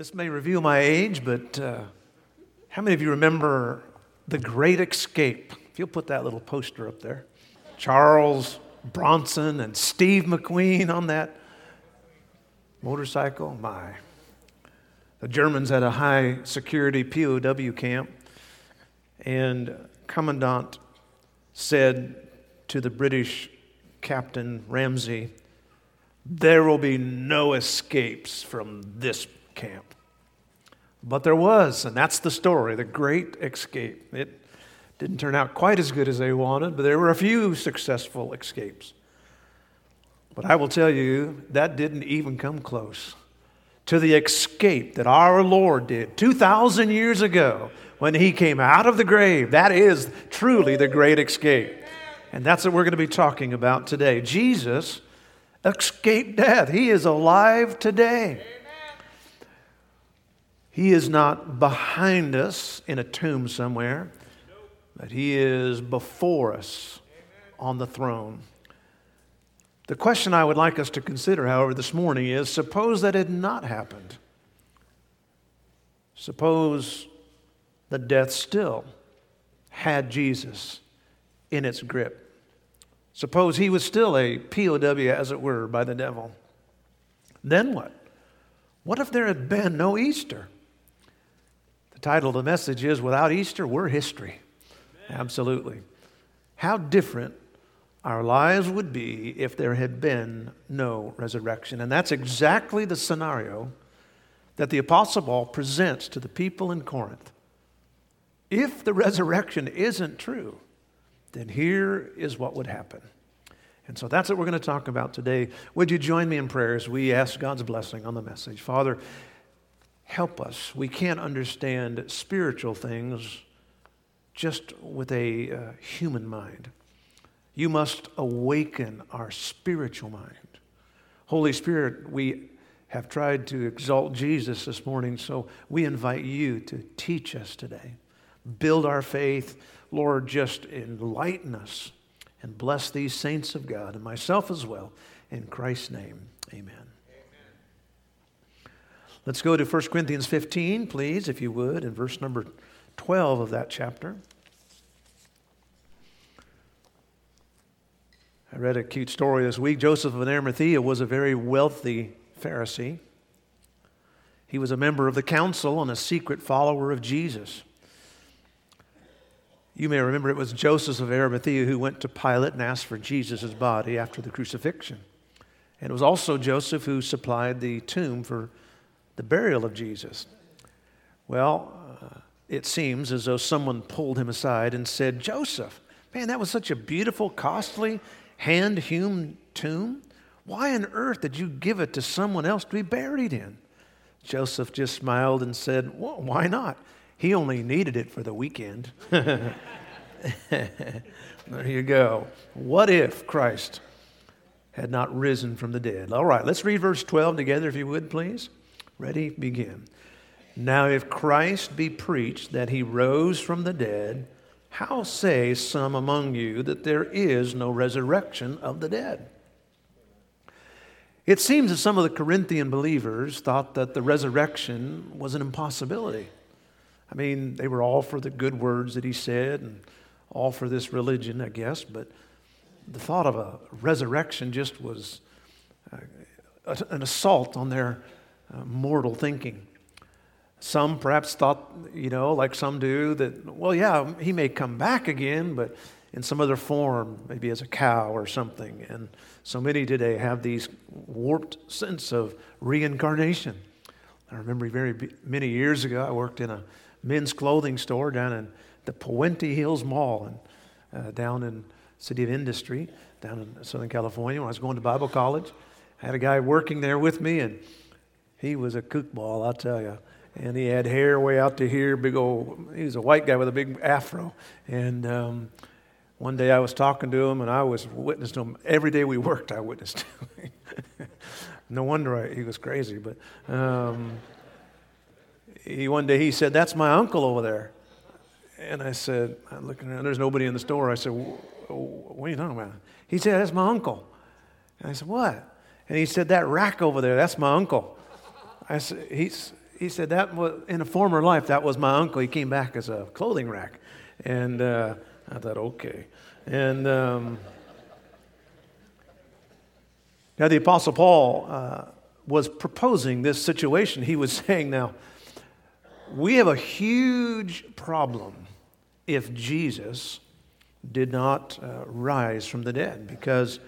This may reveal my age, but uh, how many of you remember The Great Escape? If you'll put that little poster up there. Charles Bronson and Steve McQueen on that motorcycle. My. The Germans had a high security POW camp, and Commandant said to the British Captain Ramsey, There will be no escapes from this camp. But there was, and that's the story the great escape. It didn't turn out quite as good as they wanted, but there were a few successful escapes. But I will tell you, that didn't even come close to the escape that our Lord did 2,000 years ago when he came out of the grave. That is truly the great escape. And that's what we're going to be talking about today. Jesus escaped death, he is alive today. He is not behind us in a tomb somewhere, but He is before us on the throne. The question I would like us to consider, however, this morning is suppose that had not happened. Suppose the death still had Jesus in its grip. Suppose he was still a POW, as it were, by the devil. Then what? What if there had been no Easter? The title of the message is Without Easter, We're History. Amen. Absolutely. How different our lives would be if there had been no resurrection. And that's exactly the scenario that the Apostle Paul presents to the people in Corinth. If the resurrection isn't true, then here is what would happen. And so that's what we're going to talk about today. Would you join me in prayer as we ask God's blessing on the message? Father, help us. We can't understand spiritual things just with a uh, human mind. You must awaken our spiritual mind. Holy Spirit, we have tried to exalt Jesus this morning, so we invite you to teach us today. Build our faith. Lord, just enlighten us and bless these saints of God and myself as well. In Christ's name, amen. Let's go to 1 Corinthians 15, please, if you would, in verse number 12 of that chapter. I read a cute story this week. Joseph of Arimathea was a very wealthy Pharisee. He was a member of the council and a secret follower of Jesus. You may remember it was Joseph of Arimathea who went to Pilate and asked for Jesus' body after the crucifixion. And it was also Joseph who supplied the tomb for the burial of Jesus. Well, uh, it seems as though someone pulled him aside and said, Joseph, man, that was such a beautiful, costly, hand hewn tomb. Why on earth did you give it to someone else to be buried in? Joseph just smiled and said, well, Why not? He only needed it for the weekend. there you go. What if Christ had not risen from the dead? All right, let's read verse 12 together, if you would, please. Ready? Begin. Now, if Christ be preached that he rose from the dead, how say some among you that there is no resurrection of the dead? It seems that some of the Corinthian believers thought that the resurrection was an impossibility. I mean, they were all for the good words that he said and all for this religion, I guess, but the thought of a resurrection just was uh, an assault on their mortal thinking. Some perhaps thought, you know, like some do, that, well, yeah, he may come back again, but in some other form, maybe as a cow or something. And so many today have these warped sense of reincarnation. I remember very many years ago, I worked in a men's clothing store down in the Puente Hills Mall and uh, down in City of Industry, down in Southern California when I was going to Bible college. I had a guy working there with me, and he was a kookball, I'll tell you. And he had hair way out to here, big old, he was a white guy with a big afro. And um, one day I was talking to him, and I was witnessing him. Every day we worked, I witnessed him. no wonder I, he was crazy. But um, he, one day he said, That's my uncle over there. And I said, I'm looking around, there's nobody in the store. I said, What are you talking about? He said, That's my uncle. And I said, What? And he said, That rack over there, that's my uncle. I said, he's, he said, that was, in a former life, that was my uncle. He came back as a clothing rack. And uh, I thought, okay. And um, now the Apostle Paul uh, was proposing this situation. He was saying, now, we have a huge problem if Jesus did not uh, rise from the dead. Because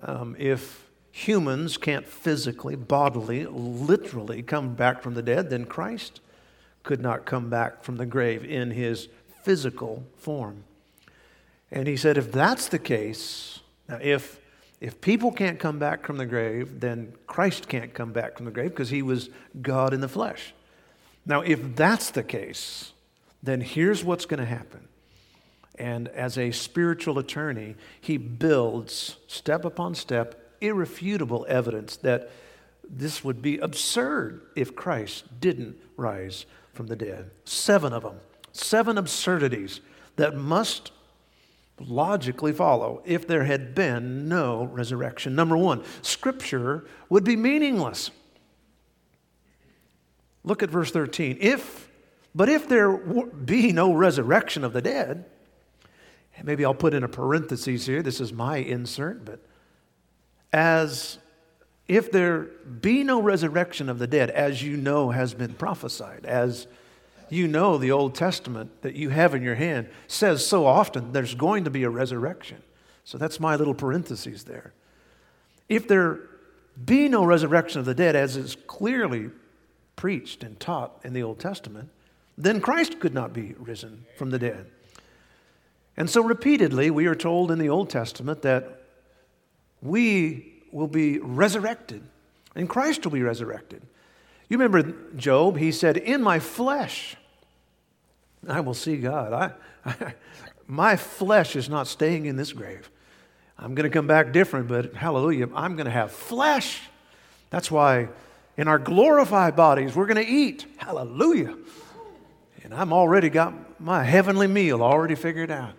um, if humans can't physically, bodily, literally come back from the dead, then Christ could not come back from the grave in his physical form. And he said, if that's the case, now if if people can't come back from the grave, then Christ can't come back from the grave because he was God in the flesh. Now, if that's the case, then here's what's going to happen. And as a spiritual attorney, he builds step upon step irrefutable evidence that this would be absurd if Christ didn't rise from the dead. Seven of them, seven absurdities that must logically follow if there had been no resurrection. Number one, Scripture would be meaningless. Look at verse 13. If, but if there be no resurrection of the dead, maybe I'll put in a parenthesis here. This is my insert, but as if there be no resurrection of the dead, as you know has been prophesied, as you know the Old Testament that you have in your hand says so often there's going to be a resurrection. So that's my little parenthesis there. If there be no resurrection of the dead, as is clearly preached and taught in the Old Testament, then Christ could not be risen from the dead. And so repeatedly, we are told in the Old Testament that we will be resurrected, and Christ will be resurrected. You remember Job, he said, In my flesh, I will see God. I, I, my flesh is not staying in this grave. I'm going to come back different, but hallelujah, I'm going to have flesh. That's why in our glorified bodies, we're going to eat. Hallelujah. And I'm already got my heavenly meal already figured out.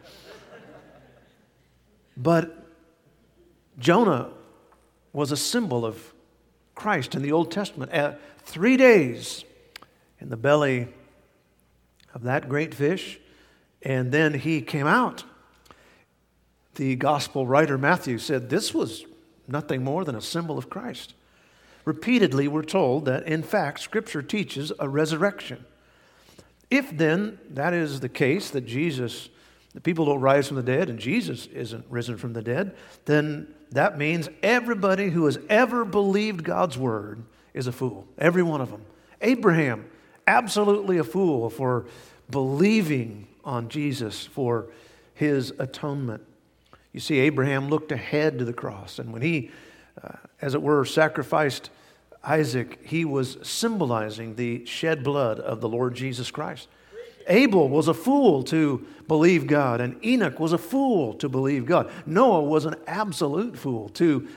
But Jonah was a symbol of Christ in the Old Testament. At three days in the belly of that great fish, and then he came out. The gospel writer Matthew said this was nothing more than a symbol of Christ. Repeatedly, we're told that, in fact, Scripture teaches a resurrection. If then that is the case, that Jesus, the people don't rise from the dead and Jesus isn't risen from the dead, then that means everybody who has ever believed God's word is a fool. Every one of them. Abraham, absolutely a fool for believing on Jesus for his atonement. You see, Abraham looked ahead to the cross, and when he, uh, as it were, sacrificed Isaac, he was symbolizing the shed blood of the Lord Jesus Christ. Abel was a fool to believe God, and Enoch was a fool to believe God. Noah was an absolute fool to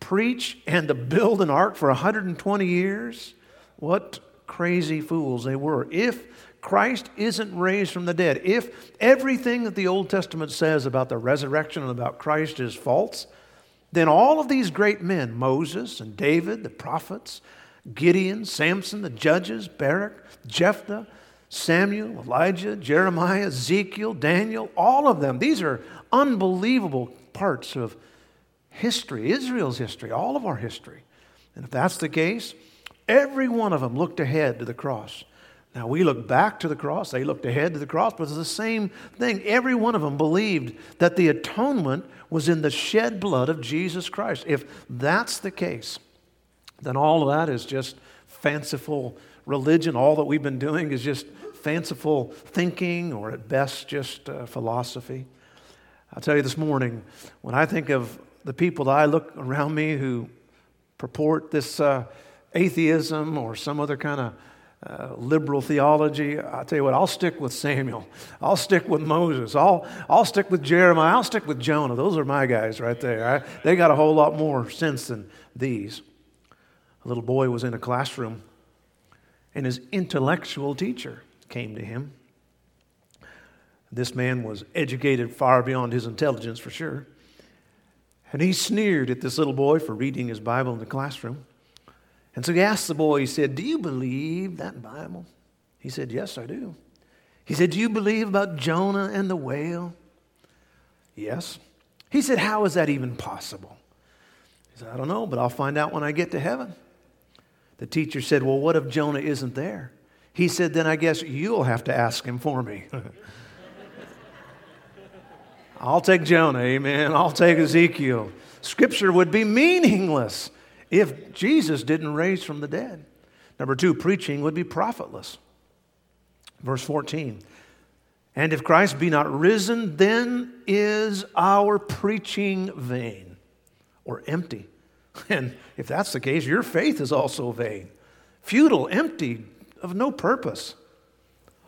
preach and to build an ark for 120 years. What crazy fools they were. If Christ isn't raised from the dead, if everything that the Old Testament says about the resurrection and about Christ is false, then all of these great men, Moses and David, the prophets, Gideon, Samson, the judges, Barak, Jephthah, Samuel, Elijah, Jeremiah, Ezekiel, Daniel, all of them. These are unbelievable parts of history, Israel's history, all of our history. And if that's the case, every one of them looked ahead to the cross. Now, we look back to the cross, they looked ahead to the cross, but it's the same thing. Every one of them believed that the atonement was in the shed blood of Jesus Christ. If that's the case, then all of that is just fanciful religion. All that we've been doing is just fanciful thinking or at best just uh, philosophy. I'll tell you this morning, when I think of the people that I look around me who purport this uh, atheism or some other kind of uh, liberal theology, I'll tell you what, I'll stick with Samuel. I'll stick with Moses. I'll, I'll stick with Jeremiah. I'll stick with Jonah. Those are my guys right there. I, they got a whole lot more sense than these. A little boy was in a classroom, and his intellectual teacher came to him. This man was educated far beyond his intelligence, for sure. And he sneered at this little boy for reading his Bible in the classroom. And so he asked the boy, he said, Do you believe that Bible? He said, Yes, I do. He said, Do you believe about Jonah and the whale? Yes. He said, How is that even possible? He said, I don't know, but I'll find out when I get to heaven. The teacher said, Well, what if Jonah isn't there? He said, Then I guess you'll have to ask him for me. I'll take Jonah, amen. I'll take Ezekiel. Scripture would be meaningless if Jesus didn't raise from the dead. Number two, preaching would be profitless. Verse 14. And if Christ be not risen, then is our preaching vain or empty. And if that's the case, your faith is also vain, futile, empty, of no purpose.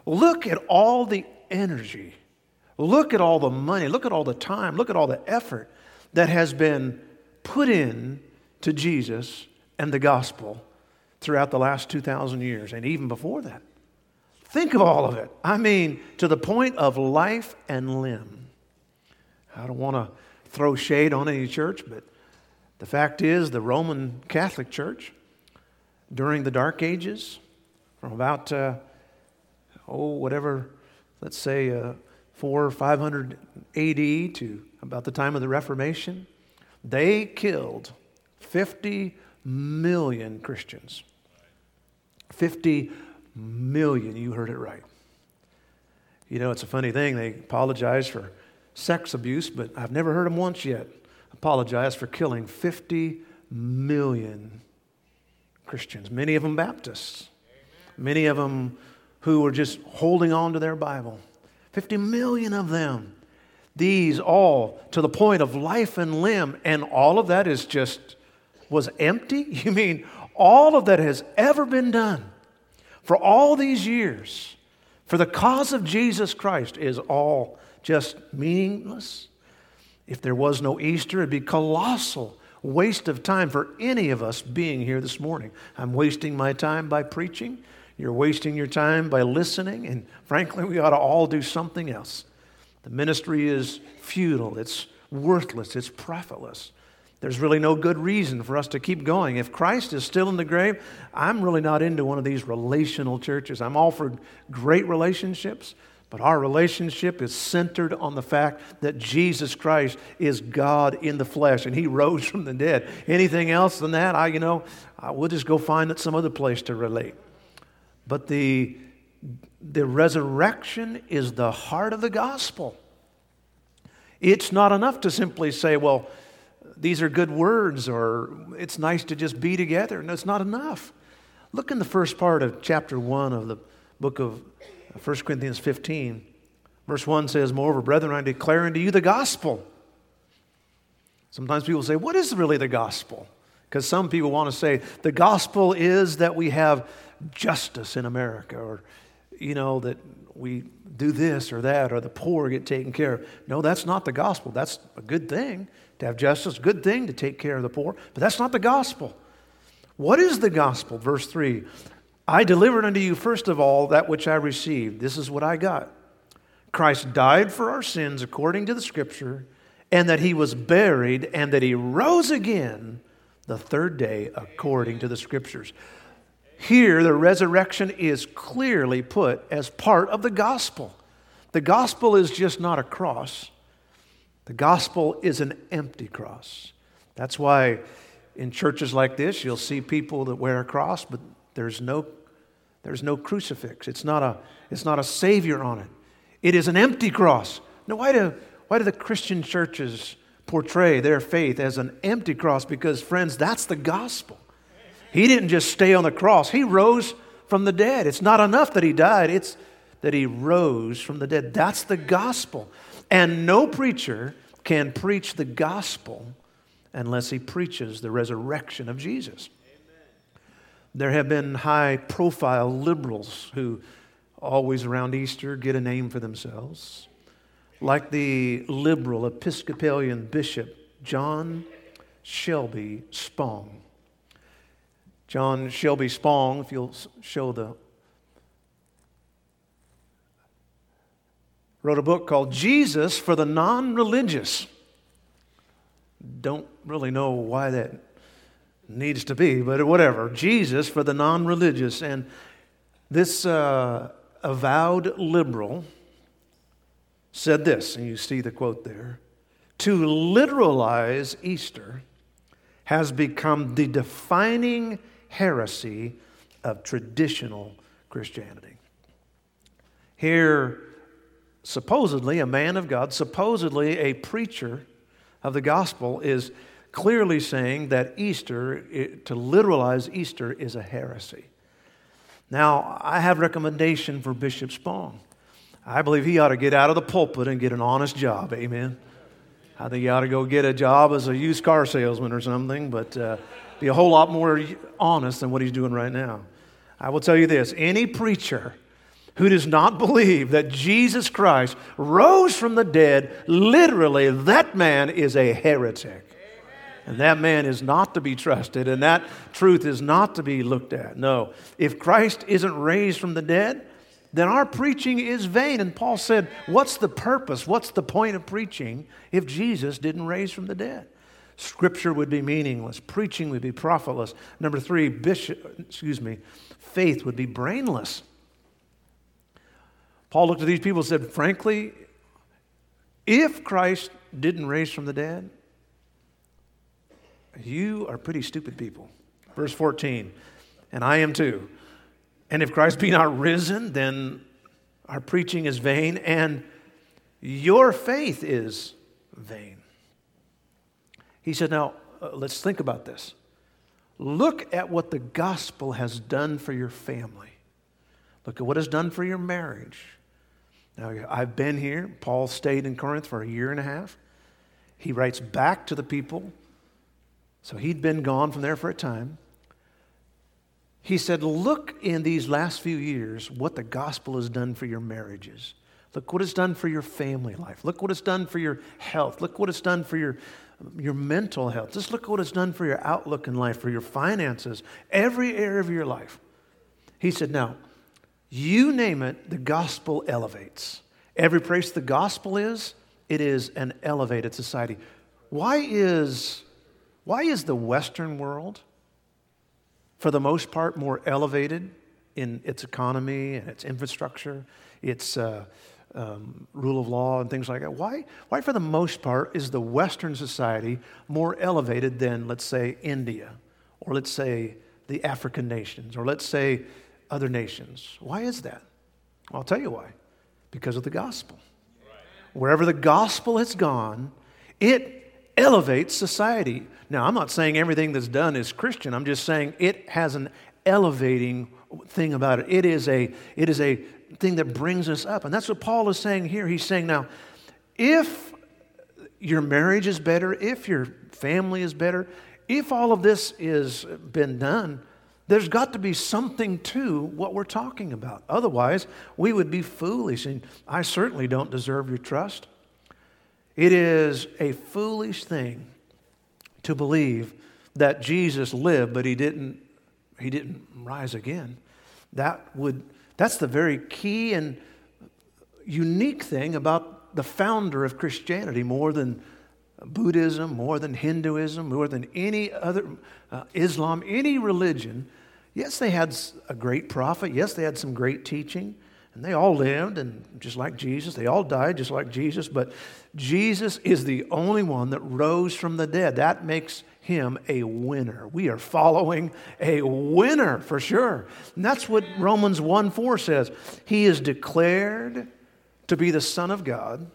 Look at all the energy, look at all the money, look at all the time, look at all the effort that has been put in to Jesus and the gospel throughout the last 2,000 years and even before that. Think of all of it. I mean, to the point of life and limb. I don't want to throw shade on any church, but the fact is, the Roman Catholic Church during the Dark Ages, from about, uh, oh, whatever, let's say uh, 4 or 500 AD to about the time of the Reformation, they killed 50 million Christians. 50 million. You heard it right. You know, it's a funny thing. They apologize for sex abuse, but I've never heard them once yet apologize for killing 50 million Christians, many of them Baptists, many of them who were just holding on to their Bible. 50 million of them. These all to the point of life and limb, and all of that is just was empty? You mean all of that has ever been done for all these years for the cause of Jesus Christ is all just meaningless. If there was no Easter, it'd be colossal waste of time for any of us being here this morning. I'm wasting my time by preaching. You're wasting your time by listening. And frankly, we ought to all do something else. The ministry is futile, it's worthless, it's profitless. There's really no good reason for us to keep going. If Christ is still in the grave, I'm really not into one of these relational churches. I'm all for great relationships, but our relationship is centered on the fact that Jesus Christ is God in the flesh and he rose from the dead. Anything else than that, I you know, I, we'll just go find some other place to relate. But the the resurrection is the heart of the gospel. It's not enough to simply say, well, these are good words or it's nice to just be together. No, it's not enough. Look in the first part of chapter 1 of the book of 1 Corinthians 15. Verse 1 says, Moreover, brethren, I declare unto you the gospel. Sometimes people say, What is really the gospel? Because some people want to say, The gospel is that we have justice in America, or, you know, that we do this or that, or the poor get taken care of. No, that's not the gospel. That's a good thing. To have justice, good thing to take care of the poor, but that's not the gospel. What is the gospel? Verse 3 I delivered unto you first of all that which I received. This is what I got. Christ died for our sins according to the scripture, and that he was buried, and that he rose again the third day according to the scriptures. Here, the resurrection is clearly put as part of the gospel. The gospel is just not a cross, the gospel is an empty cross. That's why in churches like this, you'll see people that wear a cross, but there's no, there's no crucifix. It's not, a, it's not a savior on it. It is an empty cross. Now, why do, why do the Christian churches portray their faith as an empty cross? Because, friends, that's the gospel. He didn't just stay on the cross, He rose from the dead. It's not enough that He died, it's that He rose from the dead. That's the gospel. And no preacher can preach the gospel unless he preaches the resurrection of Jesus. There have been high profile liberals who always around Easter get a name for themselves, like the liberal Episcopalian bishop John Shelby Spong. John Shelby Spong, if you'll show the wrote a book called Jesus for the Non Religious. Don't really know why that needs to be, but whatever. Jesus for the non religious. And this uh, avowed liberal said this, and you see the quote there to literalize Easter has become the defining heresy of traditional Christianity. Here, supposedly, a man of God, supposedly a preacher of the gospel, is clearly saying that Easter, to literalize Easter, is a heresy. Now, I have recommendation for Bishop Spong. I believe he ought to get out of the pulpit and get an honest job. Amen. I think he ought to go get a job as a used car salesman or something, but uh, be a whole lot more honest than what he's doing right now. I will tell you this any preacher who does not believe that Jesus Christ rose from the dead, literally, that man is a heretic. And that man is not to be trusted, and that truth is not to be looked at. No. If Christ isn't raised from the dead, then our preaching is vain. And Paul said, What's the purpose? What's the point of preaching if Jesus didn't raise from the dead? Scripture would be meaningless. Preaching would be profitless. Number three, bishop, excuse me, faith would be brainless. Paul looked at these people and said, Frankly, if Christ didn't raise from the dead, you are pretty stupid people. Verse 14, and I am too. And if Christ be not risen, then our preaching is vain and your faith is vain. He said, Now, uh, let's think about this. Look at what the gospel has done for your family. Look at what it's done for your marriage. Now, I've been here. Paul stayed in Corinth for a year and a half. He writes back to the people so he'd been gone from there for a time. He said, Look in these last few years what the gospel has done for your marriages. Look what it's done for your family life. Look what it's done for your health. Look what it's done for your, your mental health. Just look at what it's done for your outlook in life, for your finances, every area of your life. He said, Now, you name it, the gospel elevates. Every place the gospel is, it is an elevated society. Why is why is the Western world, for the most part, more elevated in its economy and its infrastructure, its uh, um, rule of law, and things like that? Why, why, for the most part, is the Western society more elevated than, let's say, India, or let's say the African nations, or let's say other nations? Why is that? Well, I'll tell you why. Because of the gospel. Wherever the gospel has gone, it elevates society. Now, I'm not saying everything that's done is Christian. I'm just saying it has an elevating thing about it. It is a, it is a thing that brings us up. And that's what Paul is saying here. He's saying, now, if your marriage is better, if your family is better, if all of this has been done, there's got to be something to what we're talking about. Otherwise, we would be foolish. And I certainly don't deserve your trust. It is a foolish thing to believe that Jesus lived, but he didn't, he didn't rise again. That would, that's the very key and unique thing about the founder of Christianity more than Buddhism, more than Hinduism, more than any other, uh, Islam, any religion. Yes, they had a great prophet. Yes, they had some great teaching. And they all lived, and just like Jesus, they all died just like Jesus, but Jesus is the only one that rose from the dead. That makes him a winner. We are following a winner for sure. And that's what Romans 1 4 says. He is declared to be the Son of God.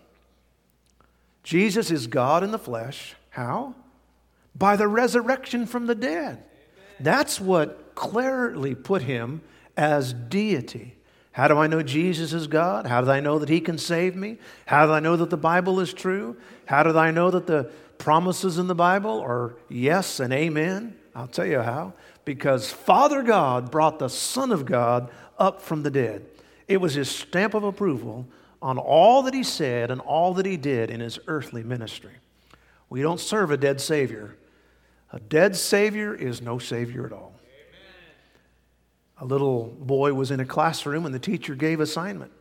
Jesus is God in the flesh. How? By the resurrection from the dead. That's what clearly put him as deity. How do I know Jesus is God? How do I know that He can save me? How do I know that the Bible is true? How do I know that the promises in the Bible are yes and amen? I'll tell you how. Because Father God brought the Son of God up from the dead. It was His stamp of approval on all that He said and all that He did in His earthly ministry. We don't serve a dead Savior. A dead Savior is no Savior at all a little boy was in a classroom and the teacher gave assignment.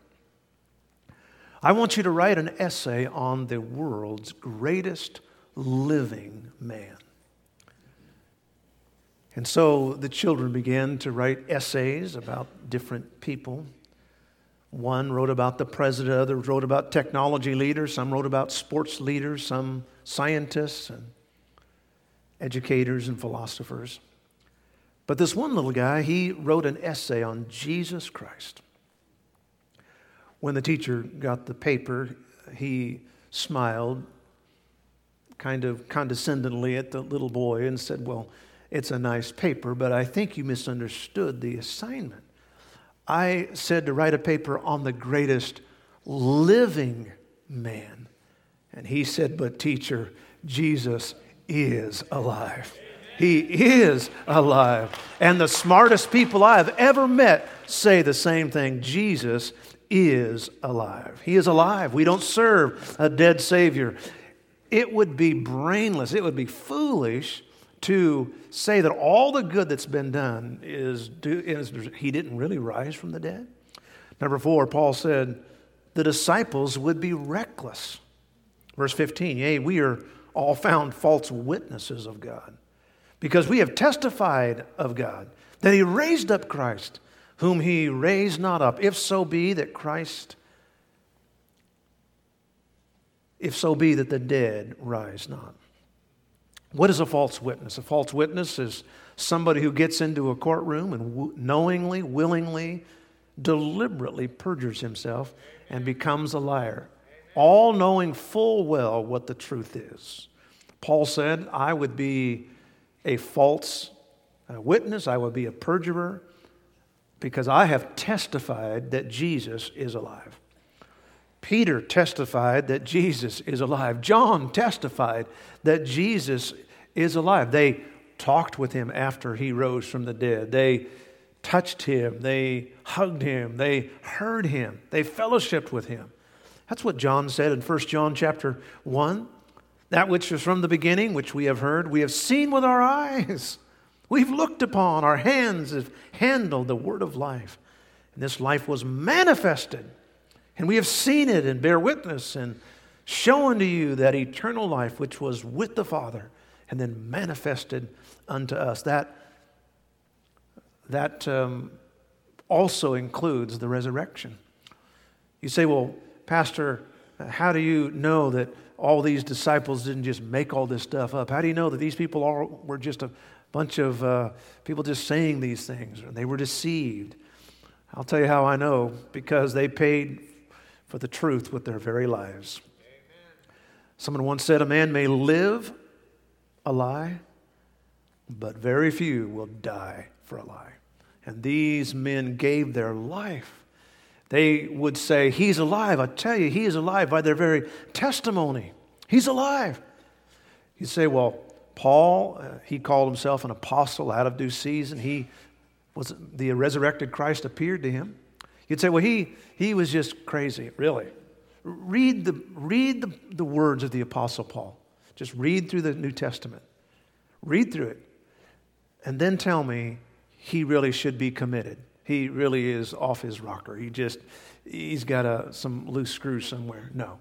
I want you to write an essay on the world's greatest living man. And so the children began to write essays about different people. One wrote about the president, others wrote about technology leaders, some wrote about sports leaders, some scientists and educators and philosophers. But this one little guy, he wrote an essay on Jesus Christ. When the teacher got the paper, he smiled kind of condescendingly at the little boy and said, Well, it's a nice paper, but I think you misunderstood the assignment. I said to write a paper on the greatest living man. And he said, But teacher, Jesus is alive. He is alive. And the smartest people I have ever met say the same thing Jesus is alive. He is alive. We don't serve a dead Savior. It would be brainless, it would be foolish to say that all the good that's been done is, do, is he didn't really rise from the dead. Number four, Paul said the disciples would be reckless. Verse 15, yea, we are all found false witnesses of God because we have testified of God that he raised up Christ, whom he raised not up, if so be that Christ, if so be that the dead rise not. What is a false witness? A false witness is somebody who gets into a courtroom and knowingly, willingly, deliberately perjures himself and becomes a liar, all knowing full well what the truth is. Paul said, I would be a false uh, witness, I would be a perjurer, because I have testified that Jesus is alive. Peter testified that Jesus is alive. John testified that Jesus is alive. They talked with him after he rose from the dead. They touched him, they hugged him, they heard him, they fellowshipped with him. That's what John said in 1 John chapter 1. That which was from the beginning, which we have heard, we have seen with our eyes. We've looked upon, our hands have handled the word of life. And this life was manifested and we have seen it and bear witness and shown to you that eternal life which was with the Father and then manifested unto us. That, that um, also includes the resurrection. You say, well, Pastor, how do you know that all these disciples didn't just make all this stuff up? How do you know that these people all were just a bunch of uh, people just saying these things and they were deceived? I'll tell you how I know because they paid for the truth with their very lives. Amen. Someone once said, A man may live a lie, but very few will die for a lie. And these men gave their life. They would say, He's alive. I tell you, He is alive by their very testimony. He's alive. You'd say, Well, Paul, uh, he called himself an apostle out of due season. He was the resurrected Christ appeared to him. You'd say, well, he, he was just crazy, really. Read, the, read the, the words of the Apostle Paul. Just read through the New Testament. Read through it. And then tell me he really should be committed. He really is off his rocker. He just, he's got a, some loose screws somewhere. No.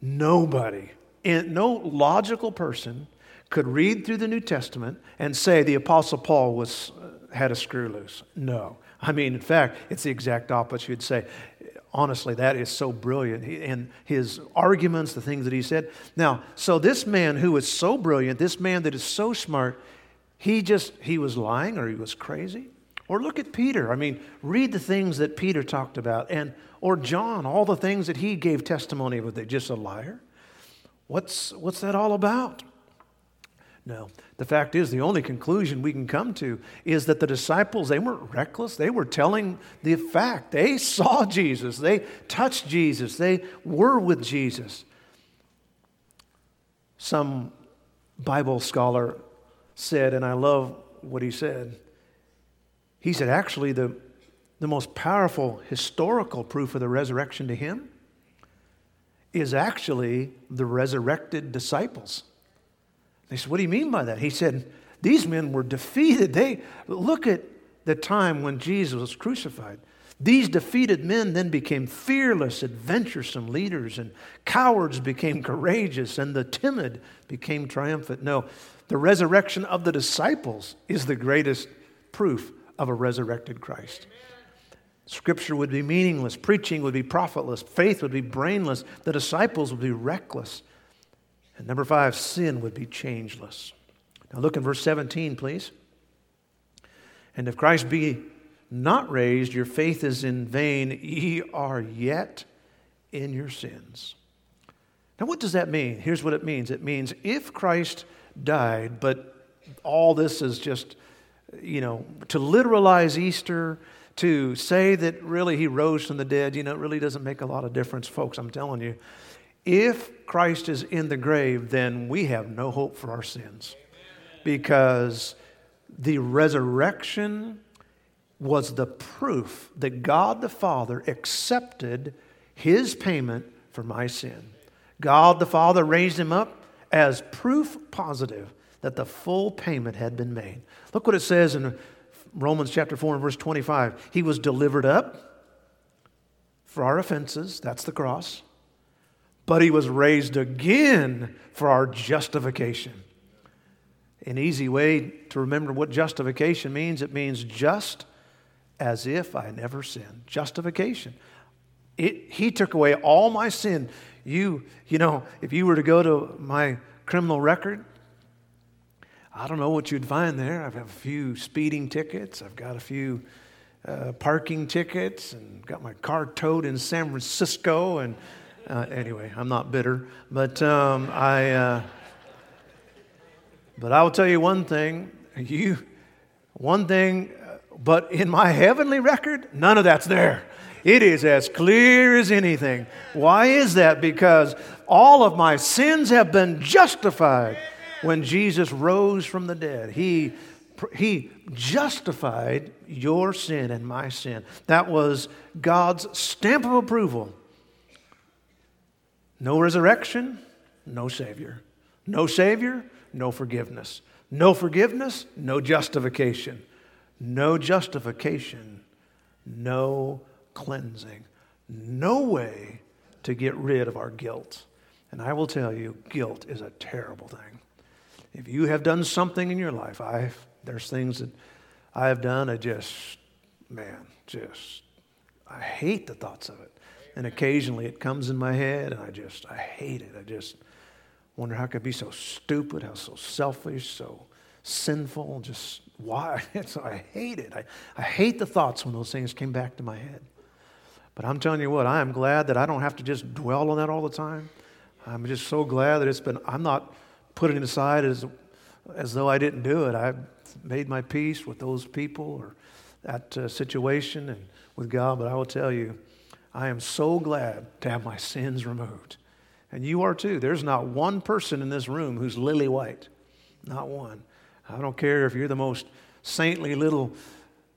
Nobody, no logical person could read through the New Testament and say the Apostle Paul was, uh, had a screw loose. No. I mean, in fact, it's the exact opposite. You'd say, honestly, that is so brilliant. And his arguments, the things that he said. Now, so this man who is so brilliant, this man that is so smart, he just, he was lying or he was crazy. Or look at Peter. I mean, read the things that Peter talked about. And, or John, all the things that he gave testimony of. They just a liar? What's, what's that all about? No. The fact is, the only conclusion we can come to is that the disciples, they weren't reckless. They were telling the fact. They saw Jesus, they touched Jesus, they were with Jesus. Some Bible scholar said, and I love what he said, he said, actually, the, the most powerful historical proof of the resurrection to him is actually the resurrected disciples. They said, What do you mean by that? He said, These men were defeated. They look at the time when Jesus was crucified. These defeated men then became fearless, adventuresome leaders, and cowards became courageous, and the timid became triumphant. No, The resurrection of the disciples is the greatest proof of a resurrected Christ. Scripture would be meaningless, preaching would be profitless, faith would be brainless, the disciples would be reckless. And number five, sin would be changeless. Now look in verse 17, please. And if Christ be not raised, your faith is in vain. Ye are yet in your sins. Now, what does that mean? Here's what it means it means if Christ died, but all this is just, you know, to literalize Easter, to say that really he rose from the dead, you know, it really doesn't make a lot of difference, folks. I'm telling you. If Christ is in the grave, then we have no hope for our sins. Because the resurrection was the proof that God the Father accepted his payment for my sin. God the Father raised him up as proof positive that the full payment had been made. Look what it says in Romans chapter 4 and verse 25. He was delivered up for our offenses, that's the cross, but he was raised again for our justification. An easy way to remember what justification means it means just as if I never sinned. Justification. It, he took away all my sin. You, you know, if you were to go to my criminal record, I don't know what you'd find there. I've got a few speeding tickets. I've got a few uh, parking tickets, and got my car towed in San Francisco. And uh, anyway, I'm not bitter, but um, I. Uh, but I will tell you one thing. You, one thing. But in my heavenly record, none of that's there. It is as clear as anything. Why is that? Because all of my sins have been justified when Jesus rose from the dead. He, he justified your sin and my sin. That was God's stamp of approval. No resurrection, no Savior. No Savior, no forgiveness. No forgiveness, no justification. No justification, no cleansing. No way to get rid of our guilt. And I will tell you, guilt is a terrible thing. If you have done something in your life, I've, there's things that I have done, I just, man, just, I hate the thoughts of it. And occasionally it comes in my head and I just, I hate it. I just wonder how I could be so stupid, how so selfish, so sinful, just why. so I hate it. I, I hate the thoughts when those things came back to my head. But I'm telling you what, I am glad that I don't have to just dwell on that all the time. I'm just so glad that it's been, I'm not putting it aside as, as though I didn't do it. I've made my peace with those people or that uh, situation and with God. But I will tell you, I am so glad to have my sins removed. And you are too. There's not one person in this room who's lily white. Not one. I don't care if you're the most saintly little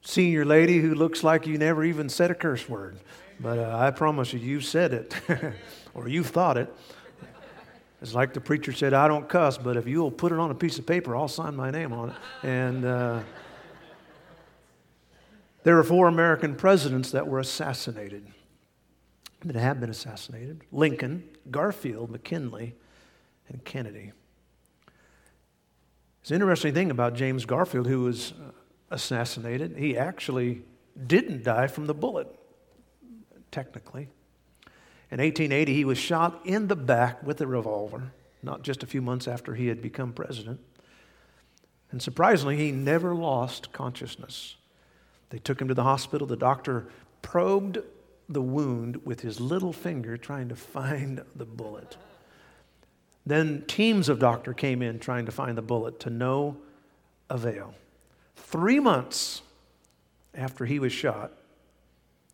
senior lady who looks like you never even said a curse word. But uh, I promise you, you've said it, or you've thought it. It's like the preacher said, I don't cuss, but if you'll put it on a piece of paper, I'll sign my name on it. And uh, there were four American presidents that were assassinated, that have been assassinated Lincoln, Garfield, McKinley, and Kennedy. It's an interesting thing about James Garfield, who was uh, assassinated. He actually didn't die from the bullet technically. In 1880, he was shot in the back with a revolver, not just a few months after he had become president. And surprisingly, he never lost consciousness. They took him to the hospital. The doctor probed the wound with his little finger, trying to find the bullet. Then teams of doctors came in trying to find the bullet to no avail. Three months after he was shot,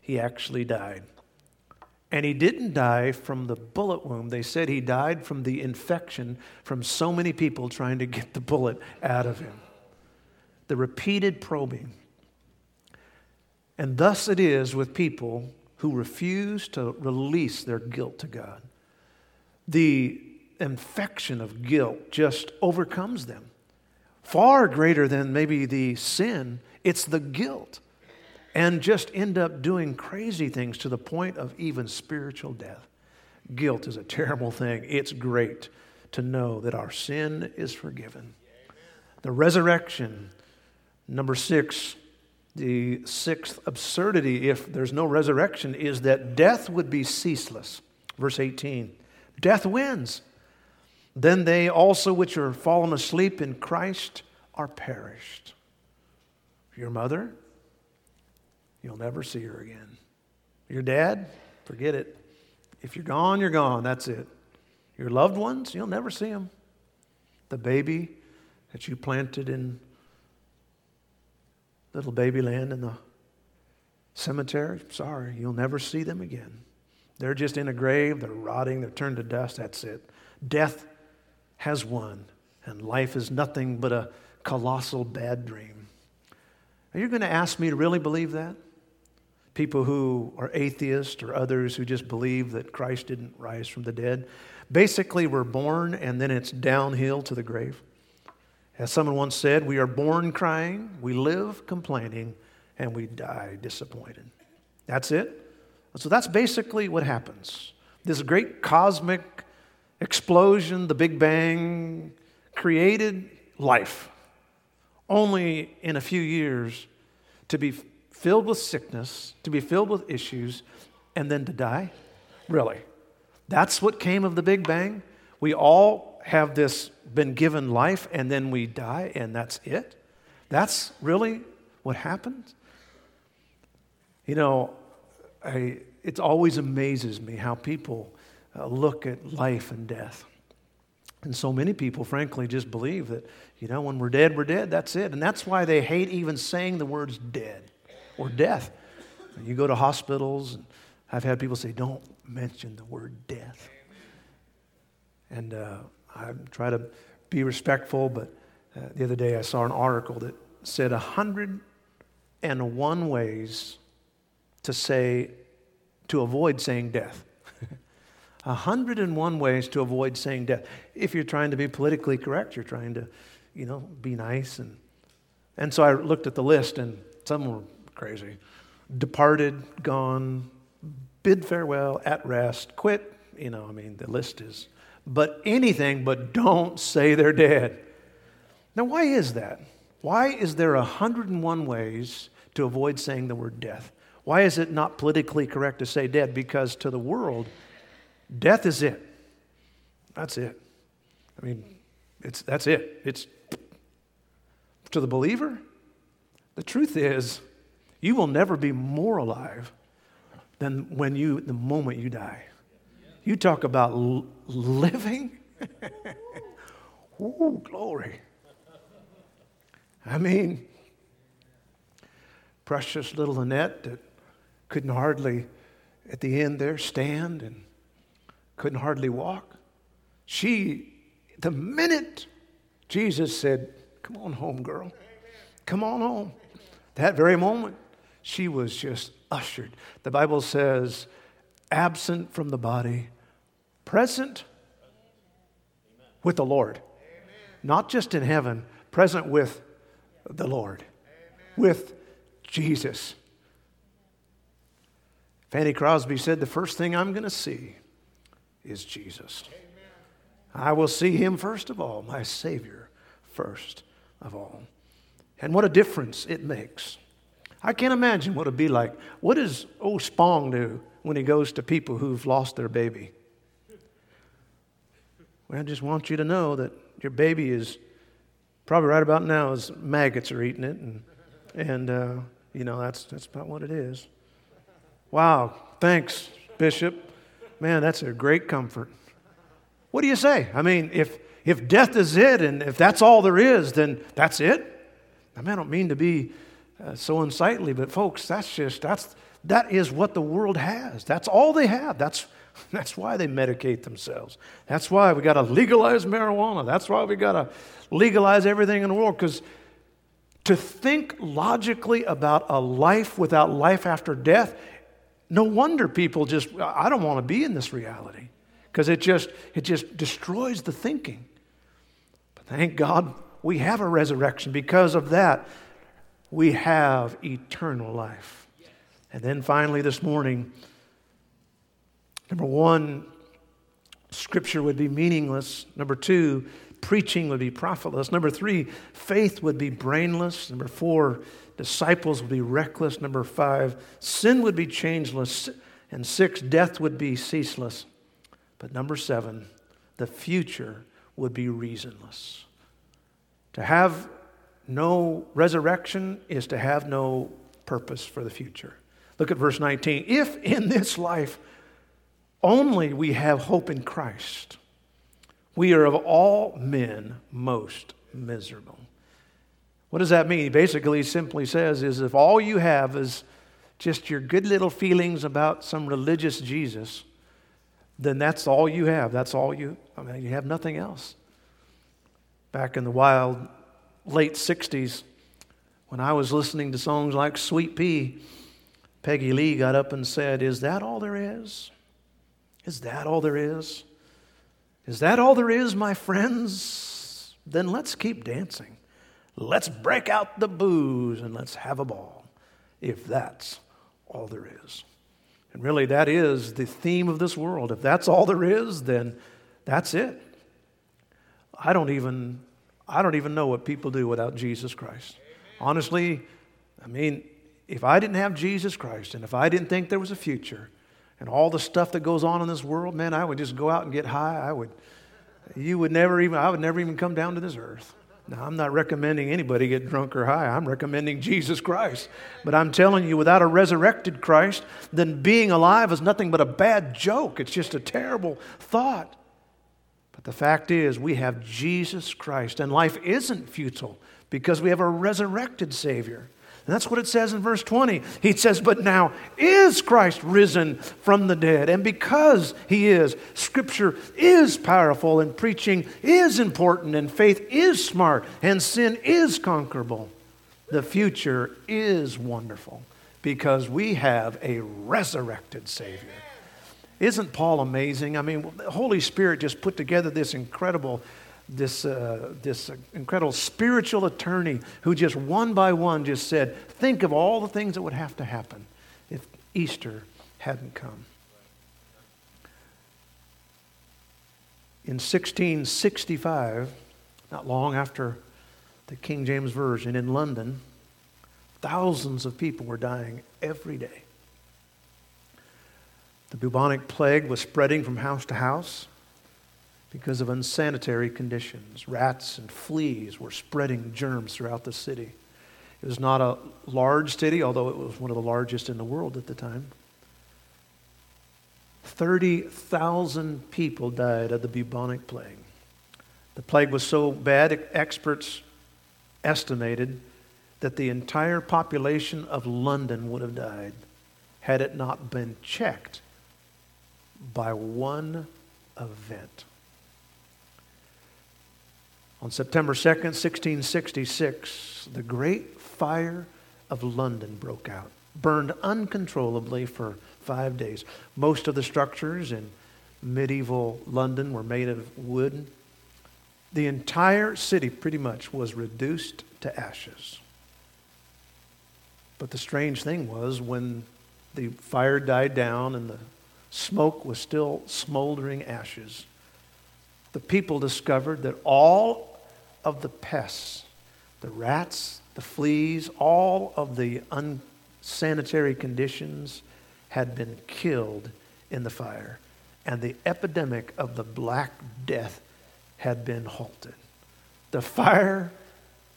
he actually died. And he didn't die from the bullet wound. They said he died from the infection from so many people trying to get the bullet out of him. The repeated probing. And thus it is with people who refuse to release their guilt to God. The infection of guilt just overcomes them. Far greater than maybe the sin, it's the guilt and just end up doing crazy things to the point of even spiritual death. Guilt is a terrible thing. It's great to know that our sin is forgiven. The resurrection. Number six, the sixth absurdity, if there's no resurrection, is that death would be ceaseless. Verse 18 Death wins. Then they also which are fallen asleep in Christ are perished. Your mother, you'll never see her again. Your dad, forget it. If you're gone, you're gone. That's it. Your loved ones, you'll never see them. The baby that you planted in little baby land in the cemetery, sorry, you'll never see them again. They're just in a grave, they're rotting, they're turned to dust, that's it. Death has won, and life is nothing but a colossal bad dream. Are you going to ask me to really believe that? People who are atheists or others who just believe that Christ didn't rise from the dead. Basically, we're born and then it's downhill to the grave. As someone once said, we are born crying, we live complaining, and we die disappointed. That's it. So that's basically what happens. This great cosmic explosion, the Big Bang, created life. Only in a few years to be filled with sickness, to be filled with issues, and then to die? Really? That's what came of the Big Bang? We all have this been given life and then we die and that's it? That's really what happened? You know, I, it always amazes me how people uh, look at life and death. And so many people, frankly, just believe that, you know, when we're dead, we're dead. That's it. And that's why they hate even saying the words dead or death. You go to hospitals, and I've had people say, don't mention the word death. And uh, I try to be respectful, but uh, the other day I saw an article that said 101 ways to say, to avoid saying death. 101 ways to avoid saying death. If you're trying to be politically correct, you're trying to, you know, be nice. And, and so I looked at the list, and some were crazy. Departed, gone, bid farewell, at rest, quit. You know, I mean, the list is. But anything, but don't say they're dead. Now, why is that? Why is there 101 ways to avoid saying the word death? Why is it not politically correct to say dead? Because to the world, Death is it. That's it. I mean, it's, that's it. It's to the believer. The truth is, you will never be more alive than when you, the moment you die. You talk about l- living. Ooh, glory. I mean, precious little Annette that couldn't hardly, at the end there, stand and couldn't hardly walk. She, the minute Jesus said, Come on home, girl, come on home, that very moment, she was just ushered. The Bible says, absent from the body, present with the Lord. Not just in heaven, present with the Lord, with Jesus. Fanny Crosby said, The first thing I'm going to see is Jesus. I will see him first of all, my Savior first of all. And what a difference it makes. I can't imagine what it'd be like. What does old Spong do when he goes to people who've lost their baby? Well, I just want you to know that your baby is probably right about now as maggots are eating it, and, and uh, you know that's that's about what it is. Wow, thanks, Bishop. Man, that's a great comfort. What do you say? I mean, if, if death is it and if that's all there is, then that's it? I mean, I don't mean to be uh, so unsightly, but folks, that's just, that's, that is what the world has. That's all they have. That's, that's why they medicate themselves. That's why we got to legalize marijuana. That's why we got to legalize everything in the world. Because to think logically about a life without life after death no wonder people just, I don't want to be in this reality because it just, it just destroys the thinking. But thank God we have a resurrection. Because of that, we have eternal life. And then finally, this morning, number one, Scripture would be meaningless. Number two, preaching would be profitless. Number three, faith would be brainless. Number four, disciples would be reckless. Number five, sin would be changeless. And six, death would be ceaseless. But number seven, the future would be reasonless. To have no resurrection is to have no purpose for the future. Look at verse 19. If in this life only we have hope in Christ, we are of all men most miserable. What does that mean? He basically simply says is if all you have is just your good little feelings about some religious Jesus, then that's all you have. That's all you, I mean, you have nothing else. Back in the wild late 60s, when I was listening to songs like Sweet Pea, Peggy Lee got up and said, Is that all there is? Is that all there is? Is that all there is, my friends? Then let's keep dancing. Let's break out the booze and let's have a ball, if that's all there is. And really, that is the theme of this world. If that's all there is, then that's it. I don't even, I don't even know what people do without Jesus Christ. Honestly, I mean, if I didn't have Jesus Christ and if I didn't think there was a future and all the stuff that goes on in this world, man, I would just go out and get high. I would, you would never even, I would never even come down to this earth. Now, I'm not recommending anybody get drunk or high. I'm recommending Jesus Christ. But I'm telling you, without a resurrected Christ, then being alive is nothing but a bad joke. It's just a terrible thought. The fact is, we have Jesus Christ, and life isn't futile because we have a resurrected Savior. And that's what it says in verse 20. He says, But now is Christ risen from the dead. And because he is, Scripture is powerful, and preaching is important, and faith is smart, and sin is conquerable. The future is wonderful because we have a resurrected Savior. Isn't Paul amazing? I mean, the Holy Spirit just put together this incredible this, uh, this incredible spiritual attorney who just one by one just said, Think of all the things that would have to happen if Easter hadn't come. In 1665, not long after the King James Version in London, thousands of people were dying every day. The bubonic plague was spreading from house to house because of unsanitary conditions. Rats and fleas were spreading germs throughout the city. It was not a large city, although it was one of the largest in the world at the time. 30,000 people died of the bubonic plague. The plague was so bad, experts estimated that the entire population of London would have died had it not been checked by one event. On September 2nd, 1666, the Great Fire of London broke out, burned uncontrollably for five days. Most of the structures in medieval London were made of wood. The entire city pretty much was reduced to ashes. But the strange thing was when the fire died down and the smoke was still smoldering ashes, the people discovered that all of the pests, the rats, the fleas, all of the unsanitary conditions had been killed in the fire. And the epidemic of the Black Death had been halted. The fire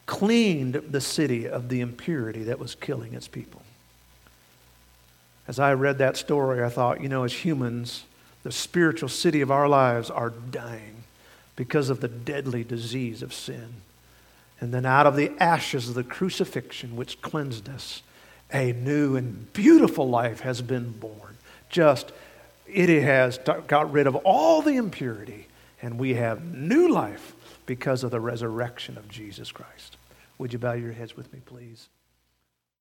cleaned the city of the impurity that was killing its people. As I read that story, I thought, you know, as humans, the spiritual city of our lives are dying because of the deadly disease of sin. And then out of the ashes of the crucifixion, which cleansed us, a new and beautiful life has been born. Just, it has got rid of all the impurity, and we have new life because of the resurrection of Jesus Christ. Would you bow your heads with me, please?